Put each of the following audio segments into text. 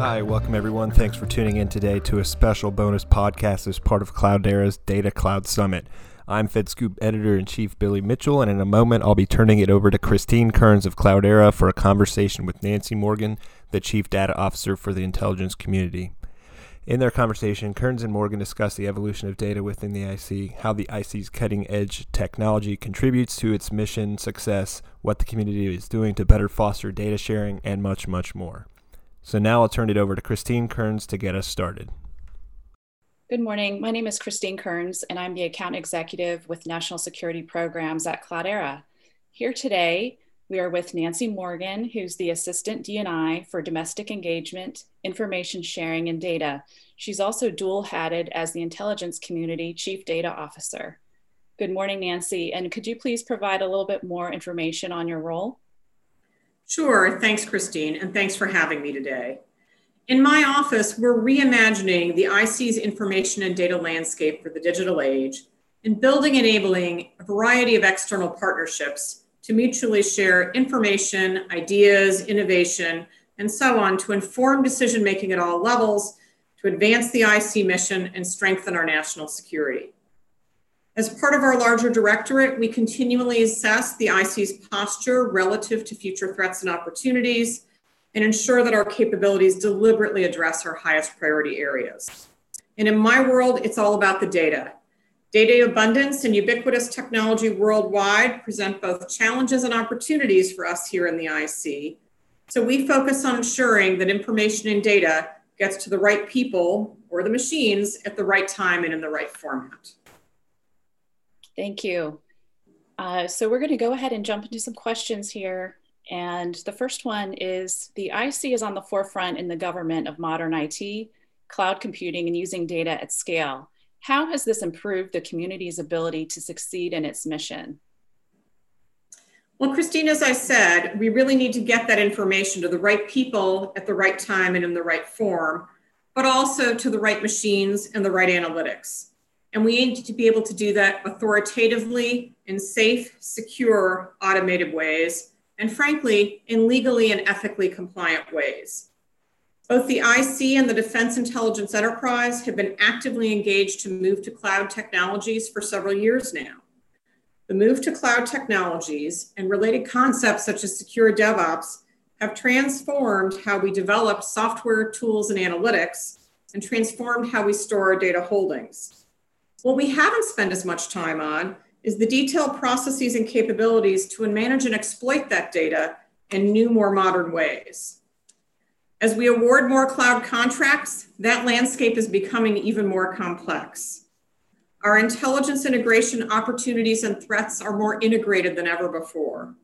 Hi, welcome everyone. Thanks for tuning in today to a special bonus podcast as part of Cloudera's Data Cloud Summit. I'm FedScoop editor in chief Billy Mitchell, and in a moment I'll be turning it over to Christine Kearns of Cloudera for a conversation with Nancy Morgan, the chief data officer for the intelligence community. In their conversation, Kearns and Morgan discuss the evolution of data within the IC, how the IC's cutting edge technology contributes to its mission success, what the community is doing to better foster data sharing, and much, much more. So now I'll turn it over to Christine Kearns to get us started. Good morning. My name is Christine Kearns, and I'm the account executive with National Security Programs at Cloudera. Here today, we are with Nancy Morgan, who's the Assistant DNI for Domestic Engagement, Information Sharing, and Data. She's also dual hatted as the Intelligence Community Chief Data Officer. Good morning, Nancy. And could you please provide a little bit more information on your role? Sure. Thanks, Christine, and thanks for having me today. In my office, we're reimagining the IC's information and data landscape for the digital age and building enabling a variety of external partnerships to mutually share information, ideas, innovation, and so on to inform decision making at all levels, to advance the IC mission, and strengthen our national security. As part of our larger directorate, we continually assess the IC's posture relative to future threats and opportunities and ensure that our capabilities deliberately address our highest priority areas. And in my world, it's all about the data. Data abundance and ubiquitous technology worldwide present both challenges and opportunities for us here in the IC. So we focus on ensuring that information and data gets to the right people or the machines at the right time and in the right format. Thank you. Uh, so we're going to go ahead and jump into some questions here. And the first one is the IC is on the forefront in the government of modern IT, cloud computing, and using data at scale. How has this improved the community's ability to succeed in its mission? Well, Christine, as I said, we really need to get that information to the right people at the right time and in the right form, but also to the right machines and the right analytics. And we need to be able to do that authoritatively in safe, secure, automated ways, and frankly, in legally and ethically compliant ways. Both the IC and the Defense Intelligence Enterprise have been actively engaged to move to cloud technologies for several years now. The move to cloud technologies and related concepts such as secure DevOps have transformed how we develop software, tools, and analytics, and transformed how we store our data holdings. What we haven't spent as much time on is the detailed processes and capabilities to manage and exploit that data in new, more modern ways. As we award more cloud contracts, that landscape is becoming even more complex. Our intelligence integration opportunities and threats are more integrated than ever before.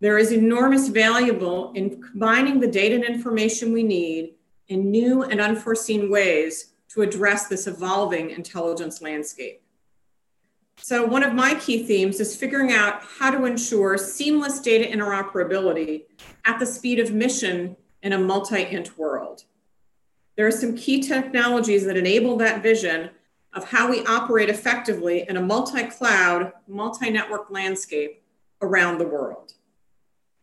There is enormous value in combining the data and information we need in new and unforeseen ways to address this evolving intelligence landscape. So, one of my key themes is figuring out how to ensure seamless data interoperability at the speed of mission in a multi int world. There are some key technologies that enable that vision of how we operate effectively in a multi cloud, multi network landscape around the world.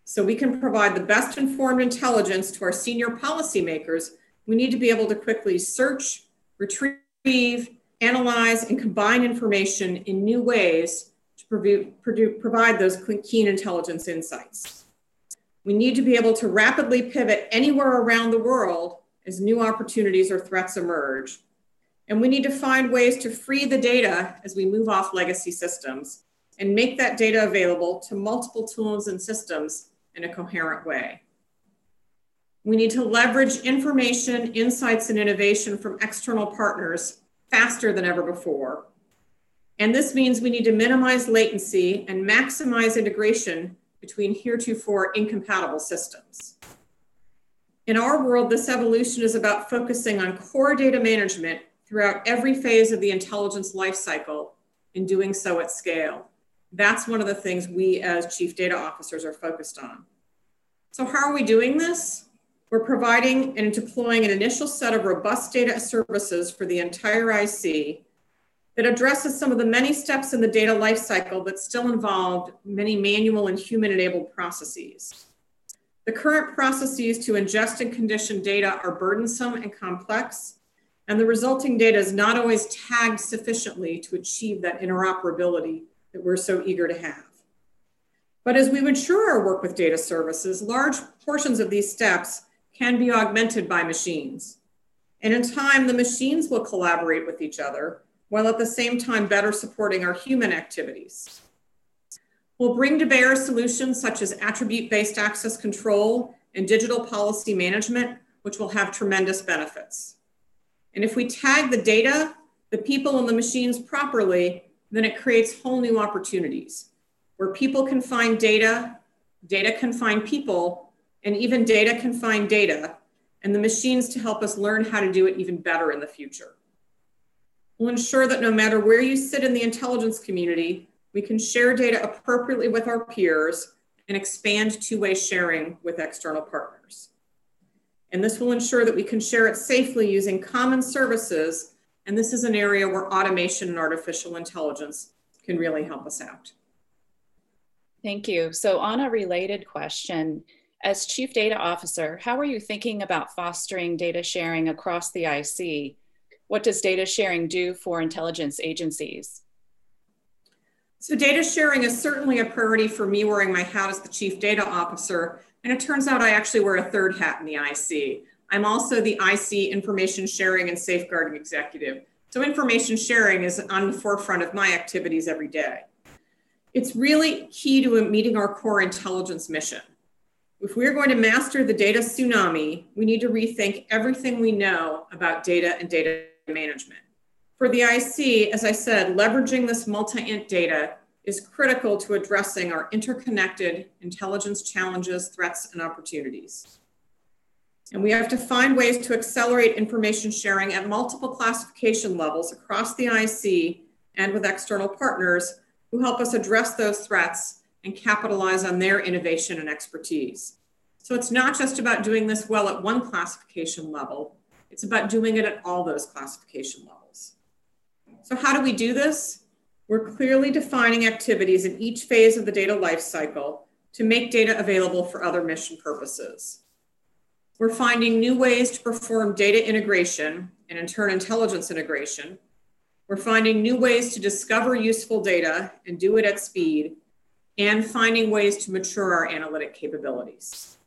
So we can provide the best informed intelligence to our senior policymakers. We need to be able to quickly search, retrieve, analyze, and combine information in new ways to provide those keen intelligence insights. We need to be able to rapidly pivot anywhere around the world as new opportunities or threats emerge. And we need to find ways to free the data as we move off legacy systems and make that data available to multiple tools and systems in a coherent way. We need to leverage information, insights, and innovation from external partners faster than ever before. And this means we need to minimize latency and maximize integration between heretofore incompatible systems. In our world, this evolution is about focusing on core data management throughout every phase of the intelligence lifecycle and doing so at scale. That's one of the things we as chief data officers are focused on. So how are we doing this? We're providing and deploying an initial set of robust data services for the entire IC that addresses some of the many steps in the data lifecycle that still involved many manual and human enabled processes. The current processes to ingest and condition data are burdensome and complex, and the resulting data is not always tagged sufficiently to achieve that interoperability that we're so eager to have. But as we mature our work with data services, large portions of these steps can be augmented by machines. And in time, the machines will collaborate with each other while at the same time better supporting our human activities. We'll bring to bear solutions such as attribute based access control and digital policy management, which will have tremendous benefits. And if we tag the data, the people, and the machines properly, then it creates whole new opportunities where people can find data, data can find people, and even data can find data, and the machines to help us learn how to do it even better in the future. We'll ensure that no matter where you sit in the intelligence community, we can share data appropriately with our peers and expand two-way sharing with external partners. And this will ensure that we can share it safely using common services. And this is an area where automation and artificial intelligence can really help us out. Thank you. So on a related question, as Chief Data Officer, how are you thinking about fostering data sharing across the IC? What does data sharing do for intelligence agencies? So data sharing is certainly a priority for me wearing my hat as the Chief Data Officer. And it turns out I actually wear a third hat in the IC. I'm also the IC Information Sharing and Safeguarding Executive. So information sharing is on the forefront of my activities every day. It's really key to meeting our core intelligence mission. If we're going to master the data tsunami, we need to rethink everything we know about data and data management. For the IC, as I said, leveraging this multi-int data is critical to addressing our interconnected intelligence challenges, threats, and opportunities. And we have to find ways to accelerate information sharing at multiple classification levels across the IC and with external partners who help us address those threats and capitalize on their innovation and expertise. So it's not just about doing this well at one classification level, it's about doing it at all those classification levels. So how do we do this? We're clearly defining activities in each phase of the data lifecycle to make data available for other mission purposes. We're finding new ways to perform data integration and in turn intelligence integration we're finding new ways to discover useful data and do it at speed, and finding ways to mature our analytic capabilities.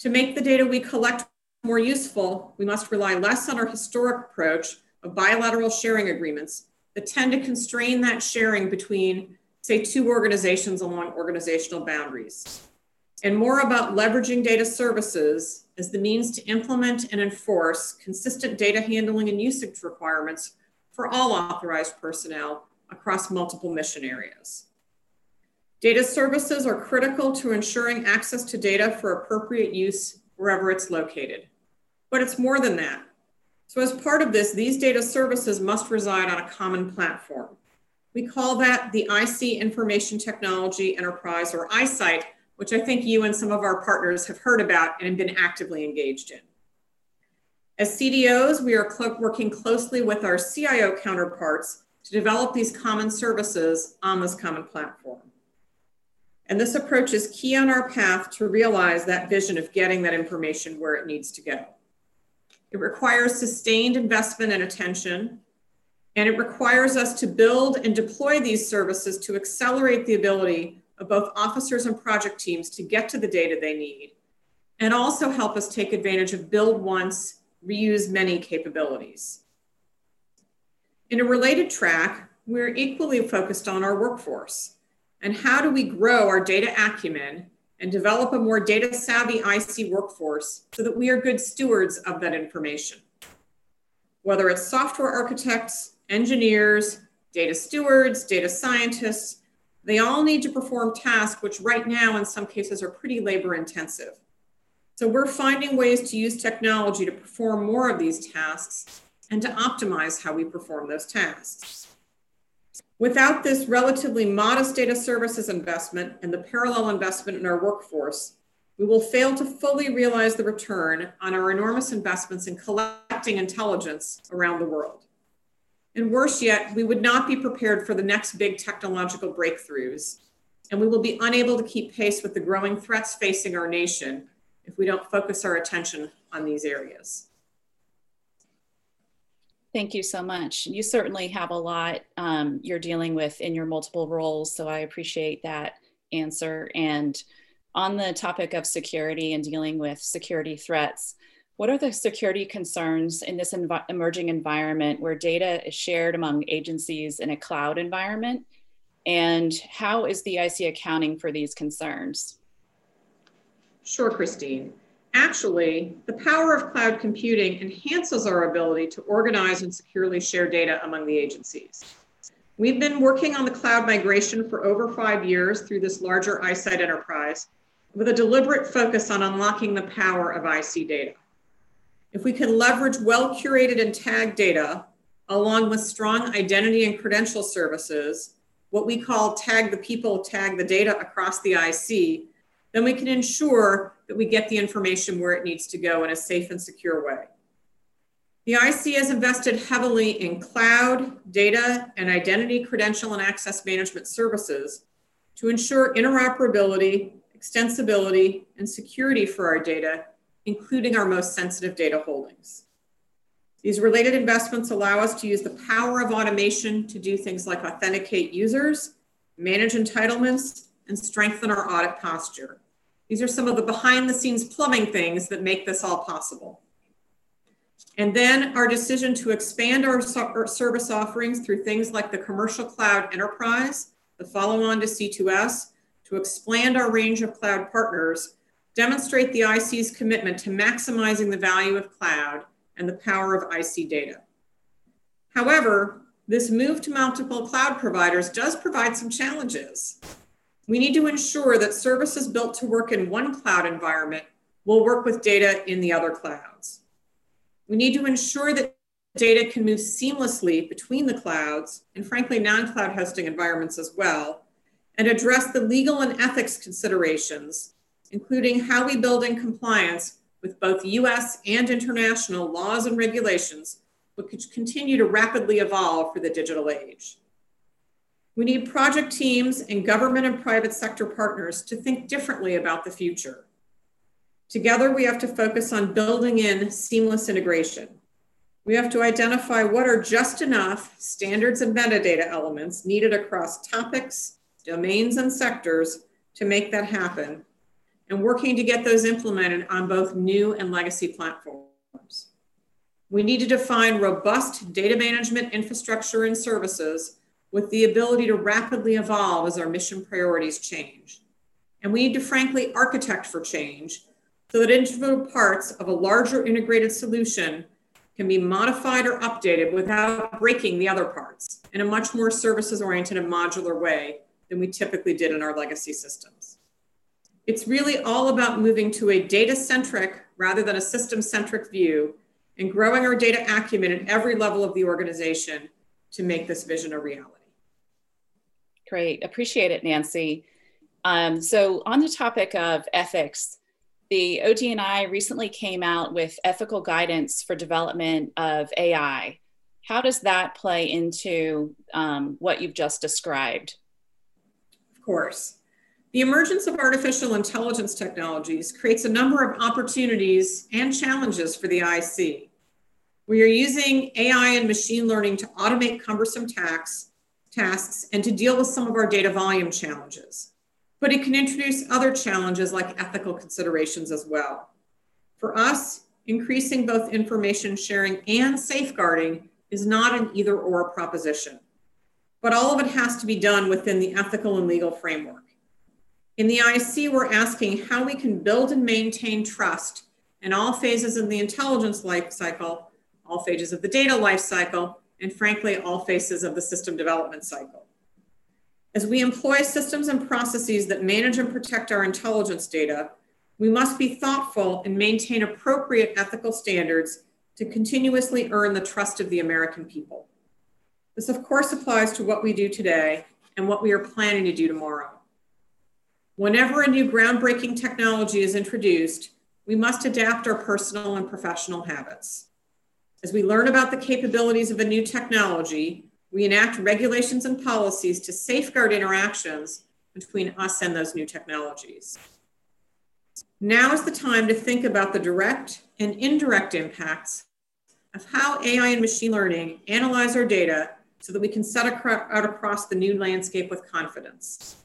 To make the data we collect more useful, we must rely less on our historic approach of bilateral sharing agreements that tend to constrain that sharing between, say, two organizations along organizational boundaries, and more about leveraging data services as the means to implement and enforce consistent data handling and usage requirements for all authorized personnel across multiple mission areas. Data services are critical to ensuring access to data for appropriate use wherever it's located. But it's more than that. So as part of this, these data services must reside on a common platform. We call that the IC Information Technology Enterprise or ICITE, which I think you and some of our partners have heard about and been actively engaged in. As CDOs, we are cl working closely with our CIO counterparts to develop these common services on this common platform. And this approach is key on our path to realize that vision of getting that information where it needs to go. It requires sustained investment and attention, and it requires us to build and deploy these services to accelerate the ability of both officers and project teams to get to the data they need, and also help us take advantage of build once, reuse many capabilities. In a related track, we're equally focused on our workforce and how do we grow our data acumen and develop a more data savvy IC workforce so that we are good stewards of that information. Whether it's software architects, engineers, data stewards, data scientists, they all need to perform tasks which right now in some cases are pretty labor intensive. So we're finding ways to use technology to perform more of these tasks and to optimize how we perform those tasks. Without this relatively modest data services investment and the parallel investment in our workforce, we will fail to fully realize the return on our enormous investments in collecting intelligence around the world. And worse yet, we would not be prepared for the next big technological breakthroughs and we will be unable to keep pace with the growing threats facing our nation if we don't focus our attention on these areas. Thank you so much. You certainly have a lot um, you're dealing with in your multiple roles, so I appreciate that answer. And on the topic of security and dealing with security threats, what are the security concerns in this env emerging environment where data is shared among agencies in a cloud environment? And how is the IC accounting for these concerns? Sure, Christine. Actually, the power of cloud computing enhances our ability to organize and securely share data among the agencies. We've been working on the cloud migration for over five years through this larger ICITE enterprise with a deliberate focus on unlocking the power of IC data. If we can leverage well curated and tagged data along with strong identity and credential services, what we call tag the people, tag the data across the IC, then we can ensure that we get the information where it needs to go in a safe and secure way. The IC has invested heavily in cloud, data, and identity, credential, and access management services to ensure interoperability, extensibility, and security for our data, including our most sensitive data holdings. These related investments allow us to use the power of automation to do things like authenticate users, manage entitlements, and strengthen our audit posture. These are some of the behind the scenes plumbing things that make this all possible. And then our decision to expand our, service offerings through things like the commercial cloud enterprise, the follow on to C2S, to expand our range of cloud partners, demonstrate the IC's commitment to maximizing the value of cloud and the power of IC data. However, this move to multiple cloud providers does provide some challenges. We need to ensure that services built to work in one cloud environment will work with data in the other clouds. We need to ensure that data can move seamlessly between the clouds and, frankly, non cloud hosting environments as well, and address the legal and ethics considerations, including how we build in compliance with both US and international laws and regulations, which continue to rapidly evolve for the digital age. We need project teams and government and private sector partners to think differently about the future. Together, we have to focus on building in seamless integration. We have to identify what are just enough standards and metadata elements needed across topics, domains, and sectors to make that happen, and working to get those implemented on both new and legacy platforms. We need to define robust data management infrastructure and services with the ability to rapidly evolve as our mission priorities change. And we need to frankly architect for change so that individual parts of a larger integrated solution can be modified or updated without breaking the other parts in a much more services oriented and modular way than we typically did in our legacy systems. It's really all about moving to a data centric rather than a system centric view and growing our data acumen at every level of the organization to make this vision a reality. Great. Appreciate it, Nancy. Um, so, on the topic of ethics, the ODNI recently came out with ethical guidance for development of AI. How does that play into um, what you've just described? Of course. The emergence of artificial intelligence technologies creates a number of opportunities and challenges for the IC. We are using AI and machine learning to automate cumbersome tasks tasks and to deal with some of our data volume challenges. But it can introduce other challenges like ethical considerations as well. For us, increasing both information sharing and safeguarding is not an either or proposition, but all of it has to be done within the ethical and legal framework. In the IC, we're asking how we can build and maintain trust in all phases of the intelligence life cycle, all phases of the data life cycle, and frankly, all phases of the system development cycle. As we employ systems and processes that manage and protect our intelligence data, we must be thoughtful and maintain appropriate ethical standards to continuously earn the trust of the American people. This, of course, applies to what we do today and what we are planning to do tomorrow. Whenever a new groundbreaking technology is introduced, we must adapt our personal and professional habits. As we learn about the capabilities of a new technology, we enact regulations and policies to safeguard interactions between us and those new technologies. Now is the time to think about the direct and indirect impacts of how AI and machine learning analyze our data so that we can set out across the new landscape with confidence.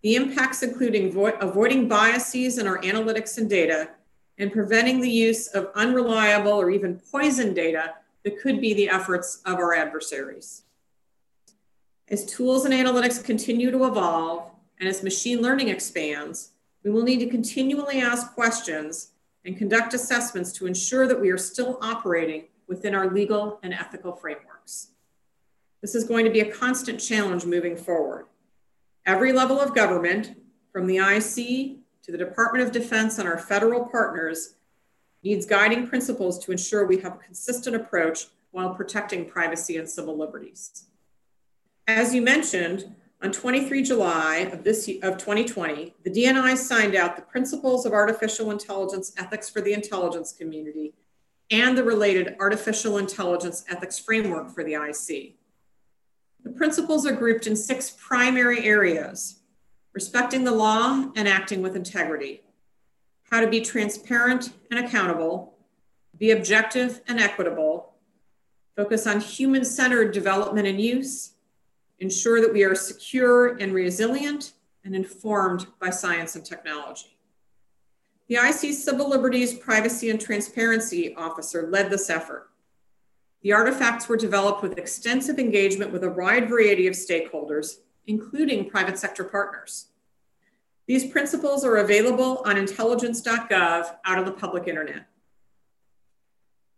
The impacts including avoiding biases in our analytics and data and preventing the use of unreliable or even poison data that could be the efforts of our adversaries. As tools and analytics continue to evolve and as machine learning expands, we will need to continually ask questions and conduct assessments to ensure that we are still operating within our legal and ethical frameworks. This is going to be a constant challenge moving forward. Every level of government, from the IC to the Department of Defense and our federal partners, needs guiding principles to ensure we have a consistent approach while protecting privacy and civil liberties. As you mentioned, on 23 July of this of 2020, the DNI signed out the Principles of Artificial Intelligence Ethics for the Intelligence Community and the related Artificial Intelligence Ethics Framework for the IC. The principles are grouped in six primary areas respecting the law and acting with integrity, how to be transparent and accountable, be objective and equitable, focus on human centered development and use, ensure that we are secure and resilient, and informed by science and technology. The IC Civil Liberties Privacy and Transparency Officer led this effort. The artifacts were developed with extensive engagement with a wide variety of stakeholders, including private sector partners. These principles are available on intelligence.gov out of the public internet.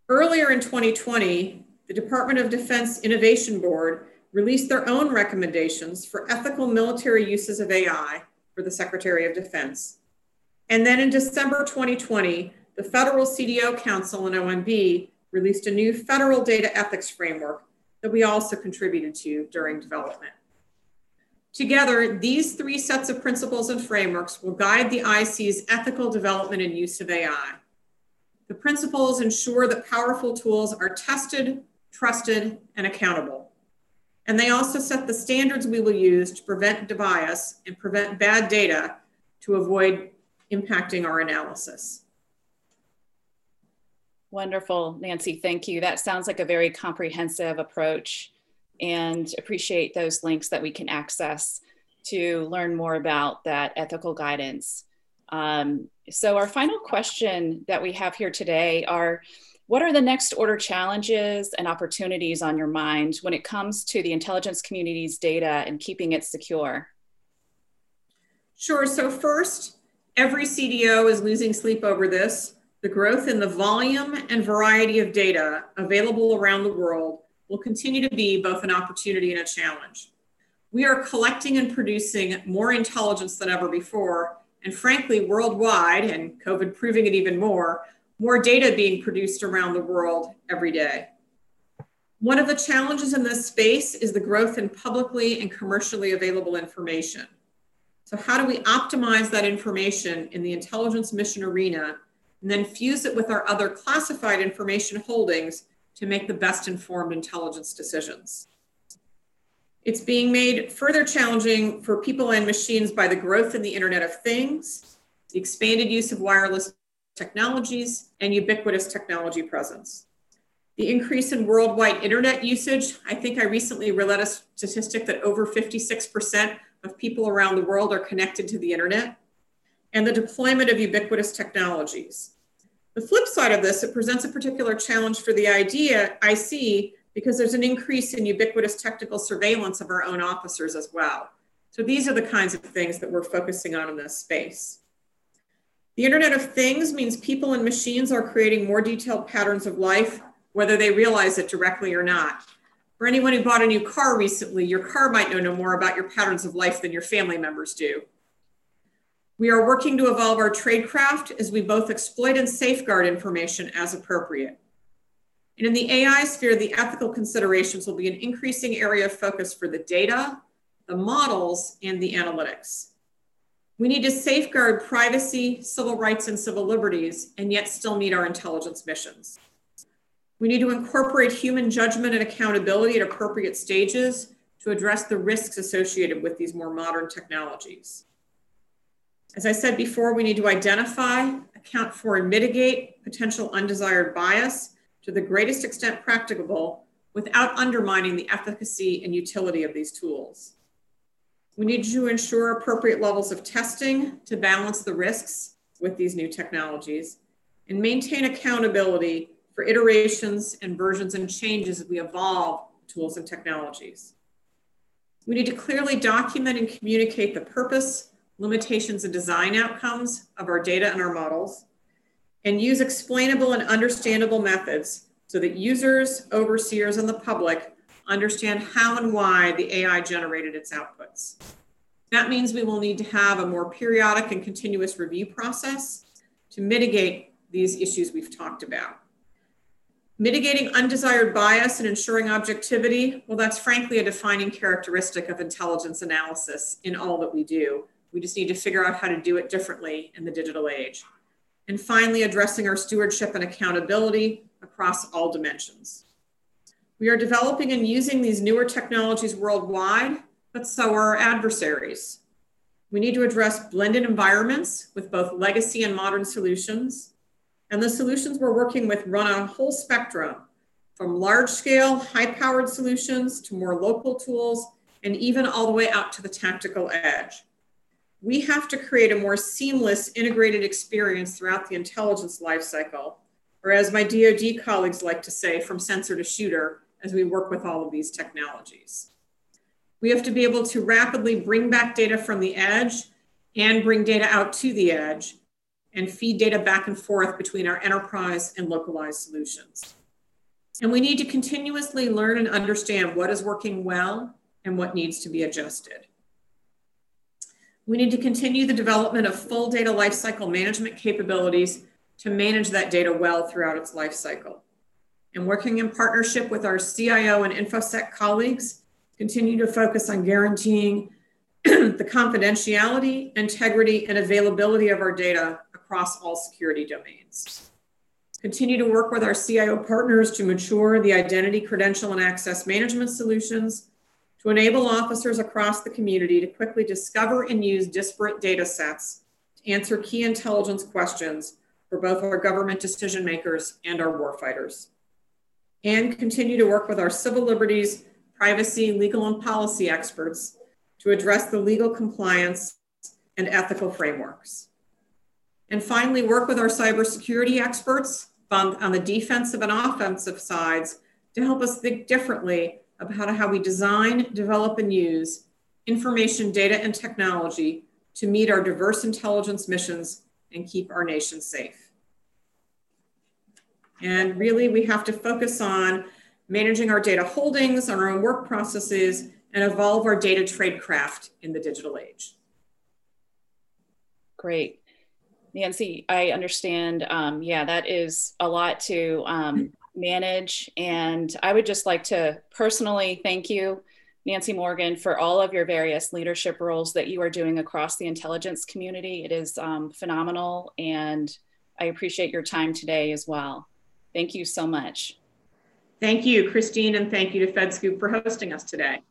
Earlier in 2020, the Department of Defense Innovation Board released their own recommendations for ethical military uses of AI for the Secretary of Defense. And then in December 2020, the Federal CDO Council and OMB released a new federal data ethics framework that we also contributed to during development. Together, these three sets of principles and frameworks will guide the IC's ethical development and use of AI. The principles ensure that powerful tools are tested, trusted, and accountable. And they also set the standards we will use to prevent bias and prevent bad data to avoid impacting our analysis. Wonderful, Nancy. Thank you. That sounds like a very comprehensive approach and appreciate those links that we can access to learn more about that ethical guidance. Um, so, our final question that we have here today are what are the next order challenges and opportunities on your mind when it comes to the intelligence community's data and keeping it secure? Sure. So, first, every CDO is losing sleep over this. The growth in the volume and variety of data available around the world will continue to be both an opportunity and a challenge. We are collecting and producing more intelligence than ever before, and frankly, worldwide, and COVID proving it even more, more data being produced around the world every day. One of the challenges in this space is the growth in publicly and commercially available information. So, how do we optimize that information in the intelligence mission arena and then fuse it with our other classified information holdings to make the best informed intelligence decisions. It's being made further challenging for people and machines by the growth in the Internet of Things, the expanded use of wireless technologies, and ubiquitous technology presence. The increase in worldwide internet usage, I think I recently read a statistic that over 56% of people around the world are connected to the internet, and the deployment of ubiquitous technologies. The flip side of this, it presents a particular challenge for the idea I see because there's an increase in ubiquitous technical surveillance of our own officers as well. So these are the kinds of things that we're focusing on in this space. The Internet of Things means people and machines are creating more detailed patterns of life, whether they realize it directly or not. For anyone who bought a new car recently, your car might know no more about your patterns of life than your family members do. We are working to evolve our tradecraft as we both exploit and safeguard information as appropriate. And in the AI sphere, the ethical considerations will be an increasing area of focus for the data, the models, and the analytics. We need to safeguard privacy, civil rights, and civil liberties, and yet still meet our intelligence missions. We need to incorporate human judgment and accountability at appropriate stages to address the risks associated with these more modern technologies. As I said before, we need to identify, account for, and mitigate potential undesired bias to the greatest extent practicable without undermining the efficacy and utility of these tools. We need to ensure appropriate levels of testing to balance the risks with these new technologies and maintain accountability for iterations and versions and changes as we evolve tools and technologies. We need to clearly document and communicate the purpose, limitations, and design outcomes of our data and our models, and use explainable and understandable methods so that users, overseers, and the public understand how and why the AI generated its outputs. That means we will need to have a more periodic and continuous review process to mitigate these issues we've talked about. Mitigating undesired bias and ensuring objectivity, well, that's frankly a defining characteristic of intelligence analysis in all that we do. We just need to figure out how to do it differently in the digital age. And finally, addressing our stewardship and accountability across all dimensions. We are developing and using these newer technologies worldwide, but so are our adversaries. We need to address blended environments with both legacy and modern solutions and the solutions we're working with run on a whole spectrum from large scale, high powered solutions to more local tools, and even all the way out to the tactical edge. We have to create a more seamless, integrated experience throughout the intelligence lifecycle, or as my DoD colleagues like to say, from sensor to shooter, as we work with all of these technologies. We have to be able to rapidly bring back data from the edge and bring data out to the edge and feed data back and forth between our enterprise and localized solutions. And we need to continuously learn and understand what is working well and what needs to be adjusted. We need to continue the development of full data lifecycle management capabilities to manage that data well throughout its lifecycle. And working in partnership with our CIO and InfoSec colleagues, continue to focus on guaranteeing the confidentiality, integrity, and availability of our data across all security domains. Continue to work with our CIO partners to mature the identity, credential, and access management solutions to enable officers across the community to quickly discover and use disparate data sets to answer key intelligence questions for both our government decision makers and our warfighters. And continue to work with our civil liberties, privacy, legal, and policy experts to address the legal compliance and ethical frameworks. And finally, work with our cybersecurity experts on, on the defensive and offensive sides to help us think differently about how we design, develop, and use information, data, and technology to meet our diverse intelligence missions and keep our nation safe. And really, we have to focus on managing our data holdings, our own work processes, and evolve our data tradecraft in the digital age. Great. Nancy, I understand. Um, yeah, that is a lot to um, manage. And I would just like to personally thank you, Nancy Morgan, for all of your various leadership roles that you are doing across the intelligence community. It is um, phenomenal. And I appreciate your time today as well. Thank you so much. Thank you, Christine, and thank you to FedScoop for hosting us today.